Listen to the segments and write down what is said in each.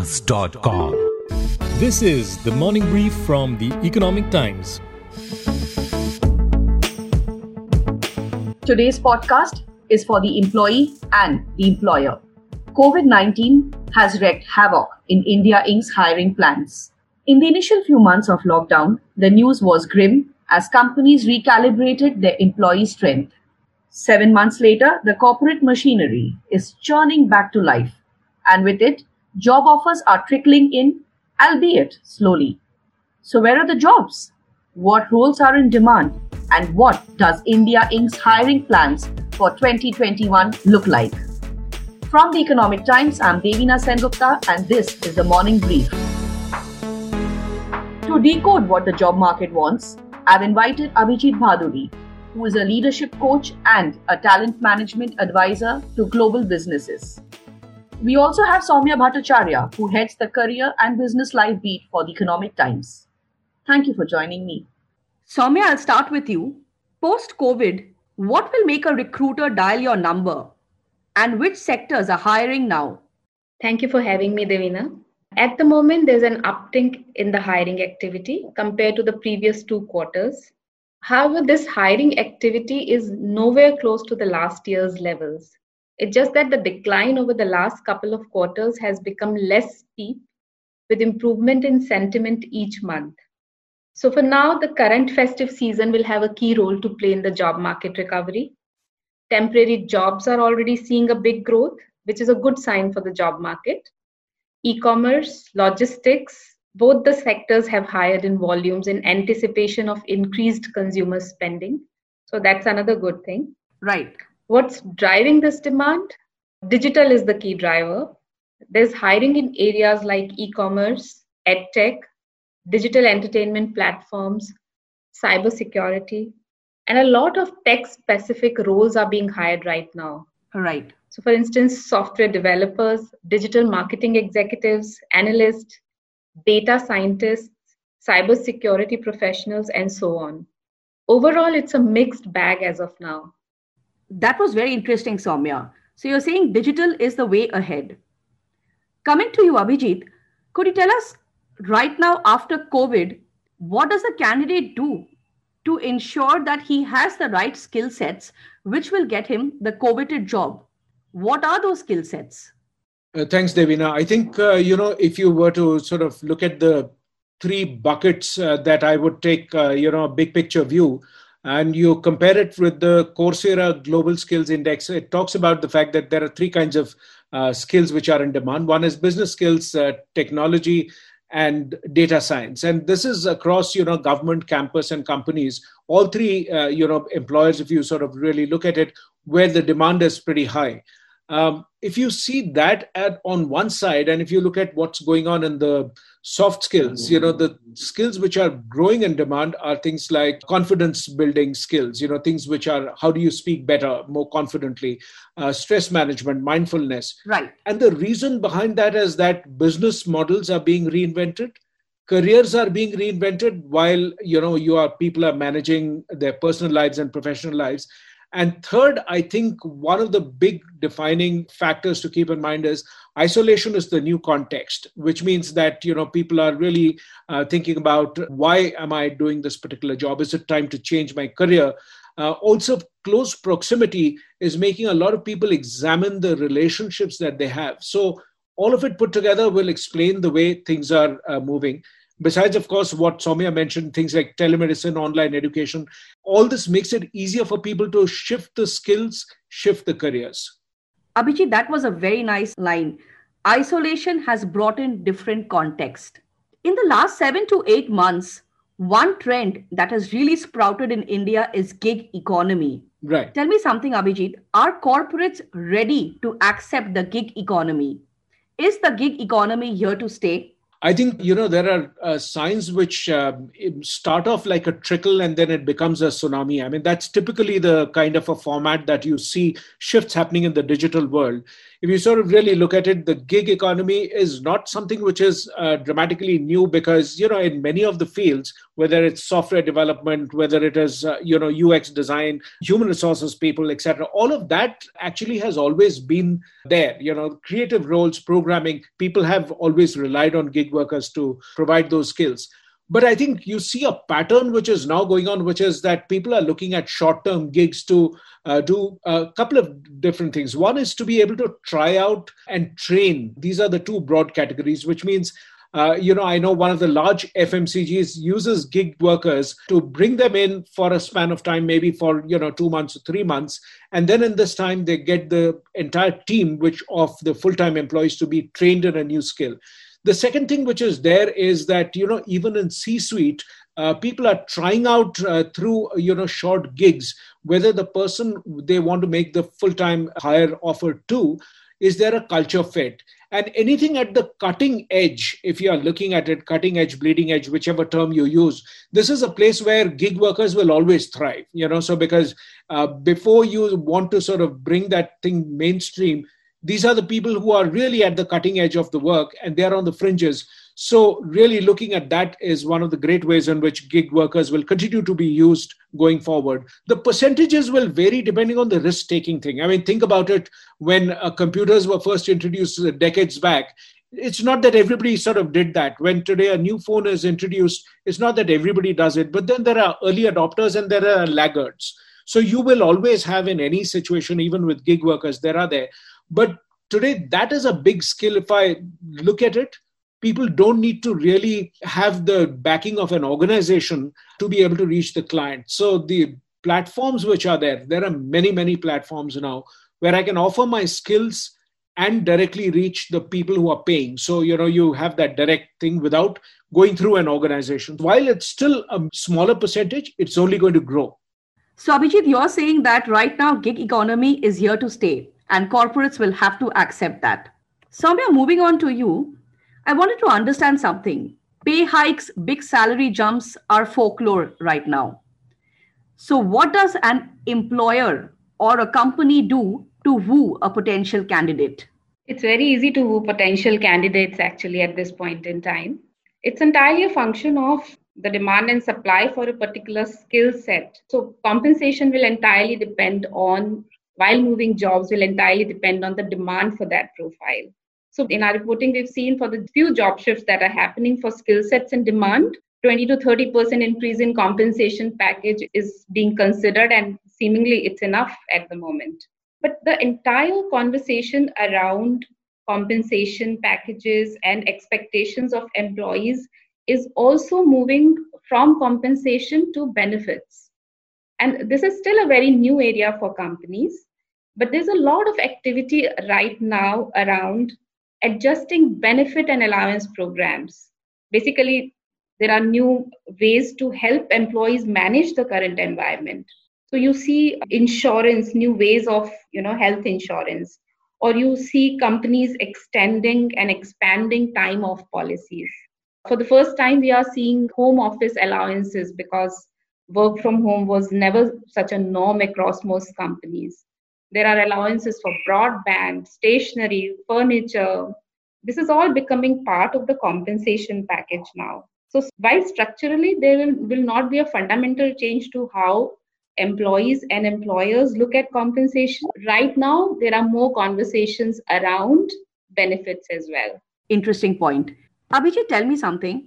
Smartcast.com. This is the morning brief from the Economic Times. Today's podcast is for the employee and the employer. COVID 19 has wreaked havoc in India Inc.'s hiring plans. In the initial few months of lockdown, the news was grim as companies recalibrated their employee strength. Seven months later, the corporate machinery is churning back to life, and with it, job offers are trickling in, albeit slowly. So, where are the jobs? What roles are in demand? And what does India Inc.'s hiring plans for 2021 look like? From the Economic Times, I'm Devina Sengupta, and this is the morning brief. To decode what the job market wants, I've invited Abhijit Bhaduri, who is a leadership coach and a talent management advisor to global businesses. We also have Soumya Bhattacharya, who heads the career and business life beat for the Economic Times. Thank you for joining me. Soumya, I'll start with you. Post COVID, what will make a recruiter dial your number? And which sectors are hiring now? Thank you for having me, Devina. At the moment, there's an uptick in the hiring activity compared to the previous two quarters. However, this hiring activity is nowhere close to the last year's levels. It's just that the decline over the last couple of quarters has become less steep with improvement in sentiment each month. So, for now, the current festive season will have a key role to play in the job market recovery. Temporary jobs are already seeing a big growth, which is a good sign for the job market. E commerce, logistics, both the sectors have hired in volumes in anticipation of increased consumer spending. So, that's another good thing. Right. What's driving this demand? Digital is the key driver. There's hiring in areas like e commerce, edtech, digital entertainment platforms, cybersecurity, and a lot of tech specific roles are being hired right now. Right. So, for instance, software developers, digital marketing executives, analysts, data scientists, cybersecurity professionals, and so on. Overall, it's a mixed bag as of now. That was very interesting, Soumya. So you're saying digital is the way ahead. Coming to you, Abhijit, could you tell us right now after COVID, what does a candidate do to ensure that he has the right skill sets which will get him the coveted job? What are those skill sets? Uh, thanks, Devina. I think, uh, you know, if you were to sort of look at the three buckets uh, that I would take, uh, you know, a big picture view, and you compare it with the Coursera Global Skills Index, it talks about the fact that there are three kinds of uh, skills which are in demand. One is business skills, uh, technology, and data science. And this is across, you know, government, campus, and companies. All three, uh, you know, employers, if you sort of really look at it, where the demand is pretty high. Um, if you see that at on one side, and if you look at what's going on in the soft skills, you know, the skills which are growing in demand are things like confidence building skills, you know, things which are how do you speak better, more confidently, uh, stress management, mindfulness. Right. And the reason behind that is that business models are being reinvented careers are being reinvented while you know you are people are managing their personal lives and professional lives and third, I think one of the big defining factors to keep in mind is isolation is the new context, which means that you know people are really uh, thinking about why am I doing this particular job? Is it time to change my career? Uh, also, close proximity is making a lot of people examine the relationships that they have. So all of it put together will explain the way things are uh, moving besides of course what Soumya mentioned things like telemedicine online education all this makes it easier for people to shift the skills shift the careers. Abhijit that was a very nice line. Isolation has brought in different context. In the last 7 to 8 months one trend that has really sprouted in india is gig economy. Right. Tell me something abhijit. Are corporates ready to accept the gig economy? Is the gig economy here to stay I think you know there are uh, signs which um, start off like a trickle and then it becomes a tsunami. I mean that's typically the kind of a format that you see shifts happening in the digital world. If you sort of really look at it, the gig economy is not something which is uh, dramatically new because you know in many of the fields whether it's software development, whether it is uh, you know UX design, human resources people, etc. All of that actually has always been there. You know, creative roles, programming, people have always relied on gig workers to provide those skills. But I think you see a pattern which is now going on, which is that people are looking at short term gigs to uh, do a couple of different things. One is to be able to try out and train. These are the two broad categories, which means uh, you know, I know one of the large FMCGs uses gig workers to bring them in for a span of time, maybe for you know two months or three months, and then in this time they get the entire team, which of the full-time employees, to be trained in a new skill. The second thing which is there is that you know even in C-suite, uh, people are trying out uh, through you know short gigs whether the person they want to make the full-time hire offer to is there a culture fit? And anything at the cutting edge if you are looking at it cutting edge bleeding edge whichever term you use this is a place where gig workers will always thrive you know. So because uh, before you want to sort of bring that thing mainstream these are the people who are really at the cutting edge of the work and they're on the fringes so, really looking at that is one of the great ways in which gig workers will continue to be used going forward. The percentages will vary depending on the risk taking thing. I mean, think about it when uh, computers were first introduced decades back. It's not that everybody sort of did that. When today a new phone is introduced, it's not that everybody does it, but then there are early adopters and there are laggards. So, you will always have in any situation, even with gig workers, there are there. But today, that is a big skill if I look at it people don't need to really have the backing of an organization to be able to reach the client. So the platforms which are there, there are many, many platforms now where I can offer my skills and directly reach the people who are paying. So, you know, you have that direct thing without going through an organization. While it's still a smaller percentage, it's only going to grow. So, Abhijit, you're saying that right now gig economy is here to stay and corporates will have to accept that. Soumya, moving on to you, I wanted to understand something. Pay hikes, big salary jumps are folklore right now. So, what does an employer or a company do to woo a potential candidate? It's very easy to woo potential candidates actually at this point in time. It's entirely a function of the demand and supply for a particular skill set. So, compensation will entirely depend on, while moving jobs, will entirely depend on the demand for that profile. So in our reporting, we've seen for the few job shifts that are happening for skill sets and demand, 20 to 30% increase in compensation package is being considered and seemingly it's enough at the moment. But the entire conversation around compensation packages and expectations of employees is also moving from compensation to benefits. And this is still a very new area for companies. But there's a lot of activity right now around adjusting benefit and allowance programs. Basically, there are new ways to help employees manage the current environment. So you see insurance, new ways of you know health insurance, or you see companies extending and expanding time off policies. For the first time, we are seeing home office allowances because work from home was never such a norm across most companies. There are allowances for broadband, stationery, furniture. This is all becoming part of the compensation package now. So, while structurally there will, will not be a fundamental change to how employees and employers look at compensation, right now there are more conversations around benefits as well. Interesting point. Abhijit, tell me something.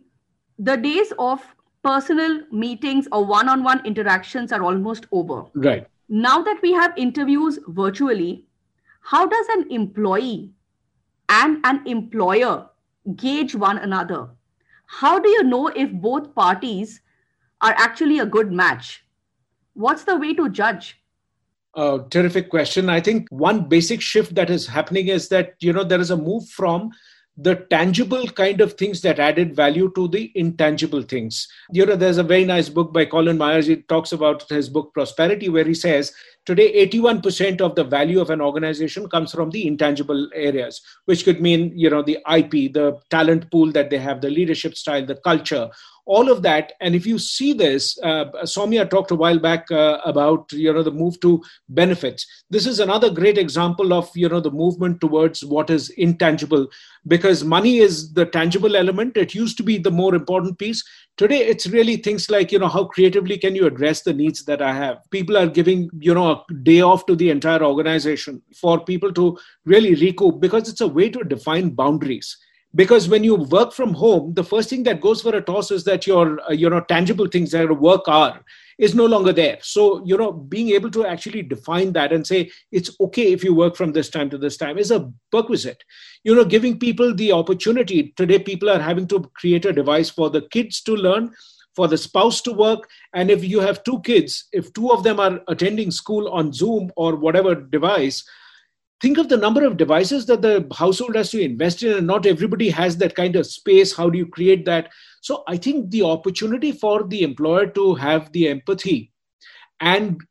The days of personal meetings or one on one interactions are almost over. Right now that we have interviews virtually, how does an employee and an employer gauge one another? How do you know if both parties are actually a good match? What's the way to judge? Uh, terrific question. I think one basic shift that is happening is that you know there is a move from the tangible kind of things that added value to the intangible things. You know, there's a very nice book by Colin Myers. He talks about his book Prosperity, where he says today 81% of the value of an organization comes from the intangible areas, which could mean, you know, the IP, the talent pool that they have, the leadership style, the culture, all of that. And if you see this uh, talked a while back uh, about you know the move to benefits. This is another great example of you know the movement towards what is intangible because money is the tangible element. It used to be the more important piece today it's really things like you know how creatively can you address the needs that i have? People are giving you know a day off to the entire organization for people to really recoup because it's a way to define boundaries. Because when you work from home the first thing that goes for a toss is that your uh, you know tangible things that work are is no longer there. So you know being able to actually define that and say it's okay if you work from this time to this time is a perquisite. You know giving people the opportunity. Today people are having to create a device for the kids to learn for the spouse to work. And if you have two kids if two of them are attending school on zoom or whatever device think of the number of devices that the household has to invest in and not everybody has that kind of space. How do you create that? So i think the opportunity for the employer to have the empathy and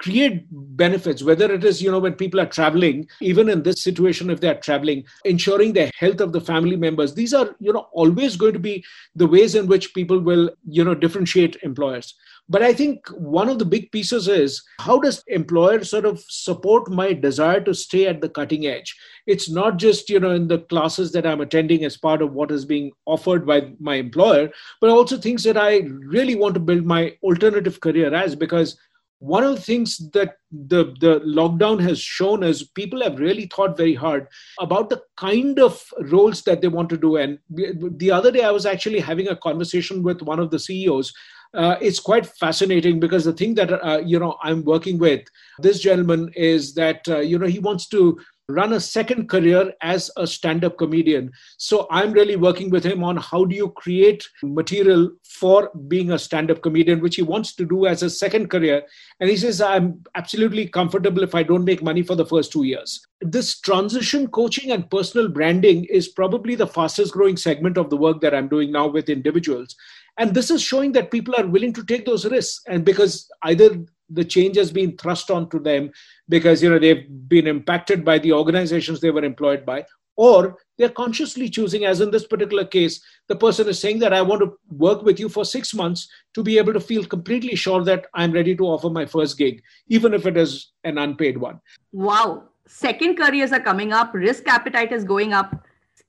create benefits whether it is you know when people are traveling even in this situation if they are traveling ensuring the health of the family members. These are you know always going to be the ways in which people will you know differentiate employers. But i think one of the big pieces is how does employer sort of support my desire to stay at the cutting edge? It's not just you know in the classes that i'm attending as part of what is being offered by my employer but also things that i really want to build my alternative career as because one of the things that the, the lockdown has shown is people have really thought very hard about the kind of roles that they want to do. And the other day, I was actually having a conversation with one of the CEOs. Uh, it's quite fascinating because the thing that uh, you know I'm working with this gentleman is that uh, you know he wants to run a second career as a stand up comedian. So I'm really working with him on how do you create material for being a stand up comedian, which he wants to do as a second career. And he says, I'm absolutely comfortable if I don't make money for the first two years. This transition coaching and personal branding is probably the fastest growing segment of the work that I'm doing now with individuals. And this is showing that people are willing to take those risks. And because either the change has been thrust onto them because you know they've been impacted by the organizations they were employed by or they're consciously choosing as in this particular case the person is saying that i want to work with you for 6 months to be able to feel completely sure that i'm ready to offer my first gig even if it is an unpaid one. Wow. Second careers are coming up. Risk appetite is going up.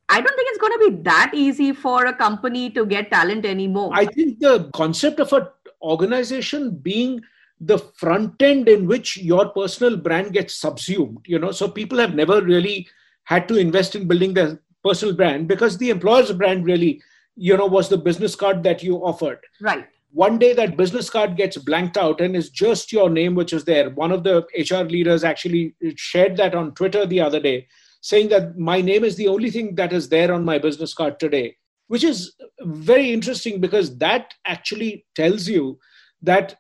I don't think it's going to be that easy for a company to get talent anymore. I think the concept of an organization being the front end in which your personal brand gets subsumed you know? So people have never really had to invest in building their personal brand because the employer's brand really you know was the business card that you offered. Right. One day that business card gets blanked out and it's just your name which is there. One of the hr leaders actually shared that on twitter the other day saying that my name is the only thing that is there on my business card today which is very interesting because that actually tells you that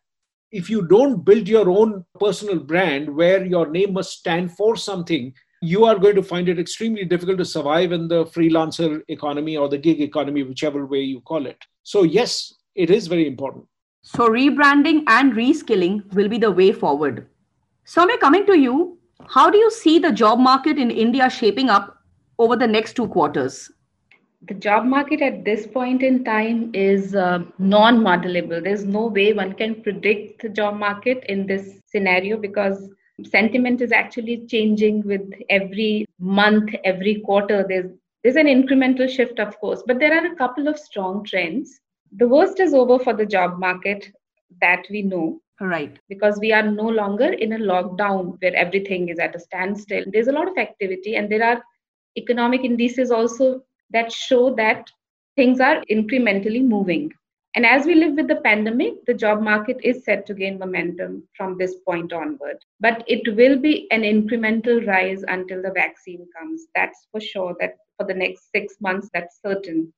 if you don't build your own personal brand where your name must stand for something, you are going to find it extremely difficult to survive in the freelancer economy or the gig economy, whichever way you call it. So, yes, it is very important. So, rebranding and reskilling will be the way forward. Soumya, coming to you, how do you see the job market in India shaping up over the next two quarters? The job market at this point in time is uh, non modelable. There's no way one can predict the job market in this scenario because sentiment is actually changing with every month, every quarter. There's there's an incremental shift, of course, but there are a couple of strong trends. The worst is over for the job market that we know. Right. Because we are no longer in a lockdown where everything is at a standstill. There's a lot of activity, and there are economic indices also that show that things are incrementally moving. And as we live with the pandemic, the job market is set to gain momentum from this point onward. But it will be an incremental rise until the vaccine comes. That's for sure, that for the next six months, that's certain.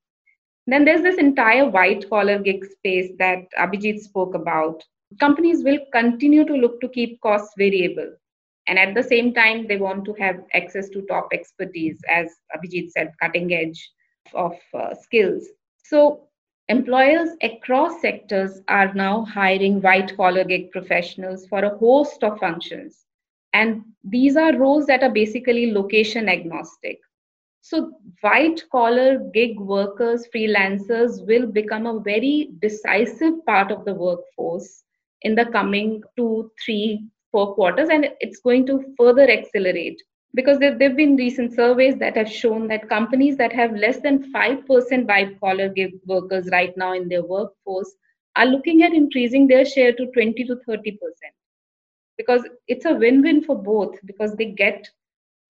Then there's this entire white collar gig space that Abhijit spoke about. Companies will continue to look to keep costs variable. And at the same time, they want to have access to top expertise, as Abhijit said, cutting edge of uh, skills. So, employers across sectors are now hiring white collar gig professionals for a host of functions. And these are roles that are basically location agnostic. So, white collar gig workers, freelancers will become a very decisive part of the workforce in the coming two, three, four quarters, and it's going to further accelerate because there have been recent surveys that have shown that companies that have less than 5% white collar gig workers right now in their workforce are looking at increasing their share to 20 to 30% because it's a win win for both because they get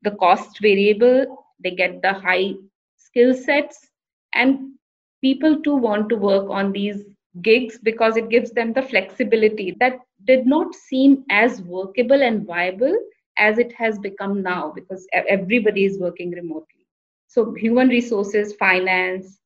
the cost variable, they get the high skill sets, and people too want to work on these gigs because it gives them the flexibility that did not seem as workable and viable as it has become now because everybody is working remotely. So, human resources, finance,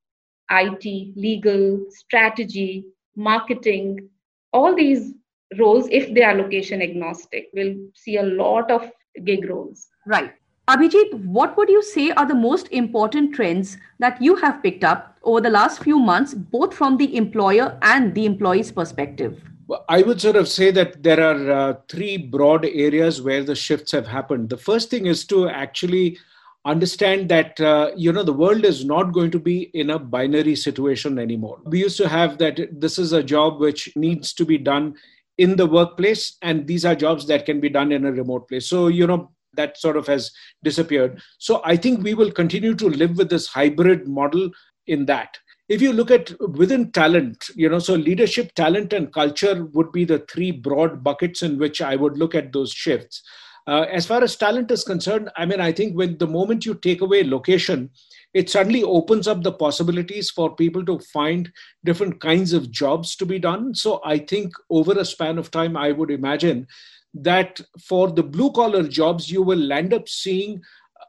IT, legal, strategy, marketing, all these roles, if they are location agnostic, will see a lot of gig roles. Right. Abhijit, what would you say are the most important trends that you have picked up over the last few months, both from the employer and the employee's perspective? I would sort of say that there are uh, three broad areas where the shifts have happened. The first thing is to actually understand that uh, you know the world is not going to be in a binary situation anymore. We used to have that this is a job which needs to be done in the workplace, and these are jobs that can be done in a remote place. So you know that sort of has disappeared. So I think we will continue to live with this hybrid model in that if you look at within talent you know so leadership talent and culture would be the three broad buckets in which i would look at those shifts. Uh, as far as talent is concerned i mean i think when the moment you take away location it suddenly opens up the possibilities for people to find different kinds of jobs to be done. So i think over a span of time i would imagine that for the blue collar jobs you will end up seeing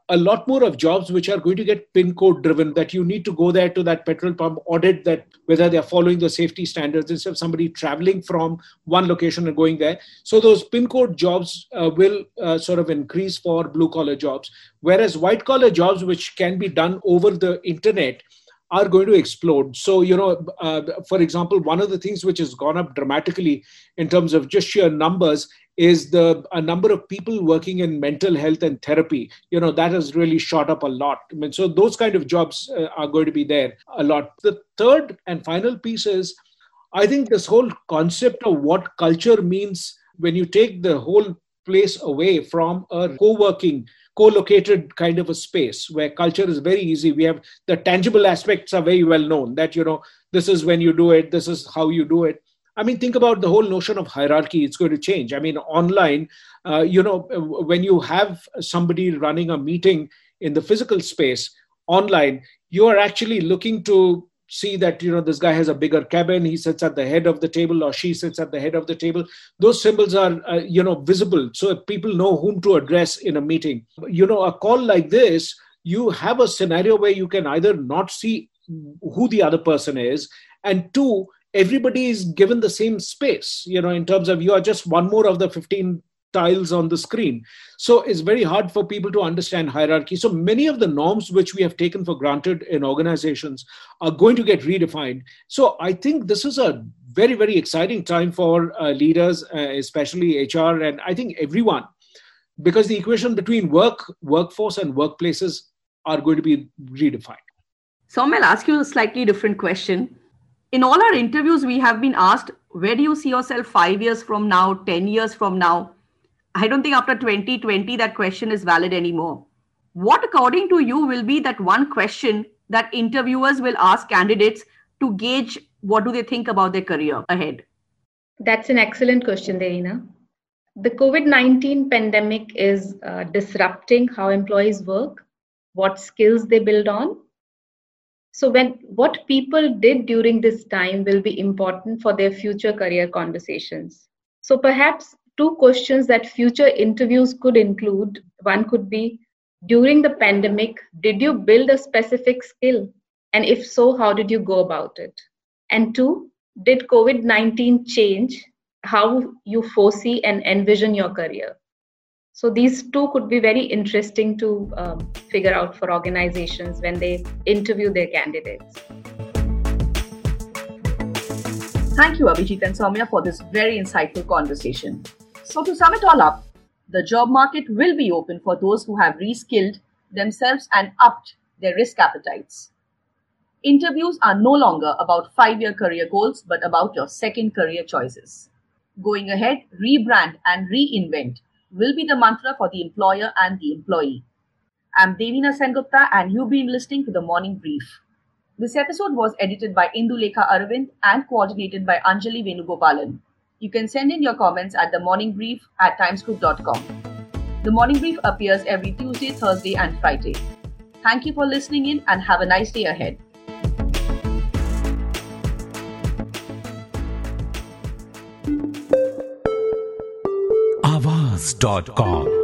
a lot more of jobs which are going to get pin code driven that you need to go there to that petrol pump audit that whether they're following the safety standards instead of somebody traveling from one location and going there. So those pin code jobs uh, will uh, sort of increase for blue collar jobs. Whereas white collar jobs which can be done over the internet are going to explode. So, you know, uh, for example, one of the things which has gone up dramatically in terms of just sheer numbers is the a number of people working in mental health and therapy. You know that has really shot up a lot. I mean so those kind of jobs uh, are going to be there a lot. The third and final piece is i think this whole concept of what culture means when you take the whole place away from a co-working co-located kind of a space where culture is very easy we have the tangible aspects are very well known that you know this is when you do it this is how you do it I mean, think about the whole notion of hierarchy. It's going to change. I mean, online, uh, you know, when you have somebody running a meeting in the physical space online, you are actually looking to see that you know this guy has a bigger cabin. He sits at the head of the table or she sits at the head of the table. Those symbols are uh, you know visible so people know whom to address in a meeting. You know a call like this you have a scenario where you can either not see who the other person is and two everybody is given the same space you know in terms of you are just one more of the 15 tiles on the screen. So it's very hard for people to understand hierarchy. So many of the norms which we have taken for granted in organizations are going to get redefined. So i think this is a very very exciting time for uh, leaders uh, especially hr and i think everyone because the equation between work workforce and workplaces are going to be redefined. So i'll ask you a slightly different question. In all our interviews, we have been asked, where do you see yourself five years from now, 10 years from now? I don't think after 2020 that question is valid anymore. What, according to you, will be that one question that interviewers will ask candidates to gauge what do they think about their career ahead? That's an excellent question, Devina. The COVID 19 pandemic is uh, disrupting how employees work, what skills they build on, so when what people did during this time will be important for their future career conversations. So perhaps two questions that future interviews could include one could be during the pandemic did you build a specific skill and if so how did you go about it and two did covid-19 change how you foresee and envision your career so these two could be very interesting to um, figure out for organizations when they interview their candidates. Thank you, Abhijit and Soumya, for this very insightful conversation. So, to sum it all up, the job market will be open for those who have reskilled themselves and upped their risk appetites. Interviews are no longer about five year career goals, but about your second career choices. Going ahead, rebrand and reinvent will be the mantra for the employer and the employee. I'm Devina Sengupta and you've been listening to the Morning Brief. This episode was edited by Indulekha Aravind and coordinated by Anjali Venugopalan. You can send in your comments at the morning brief at timesgroup.com. The morning brief appears every Tuesday, Thursday, and Friday. Thank you for listening in and have a nice day ahead. Aawaz.com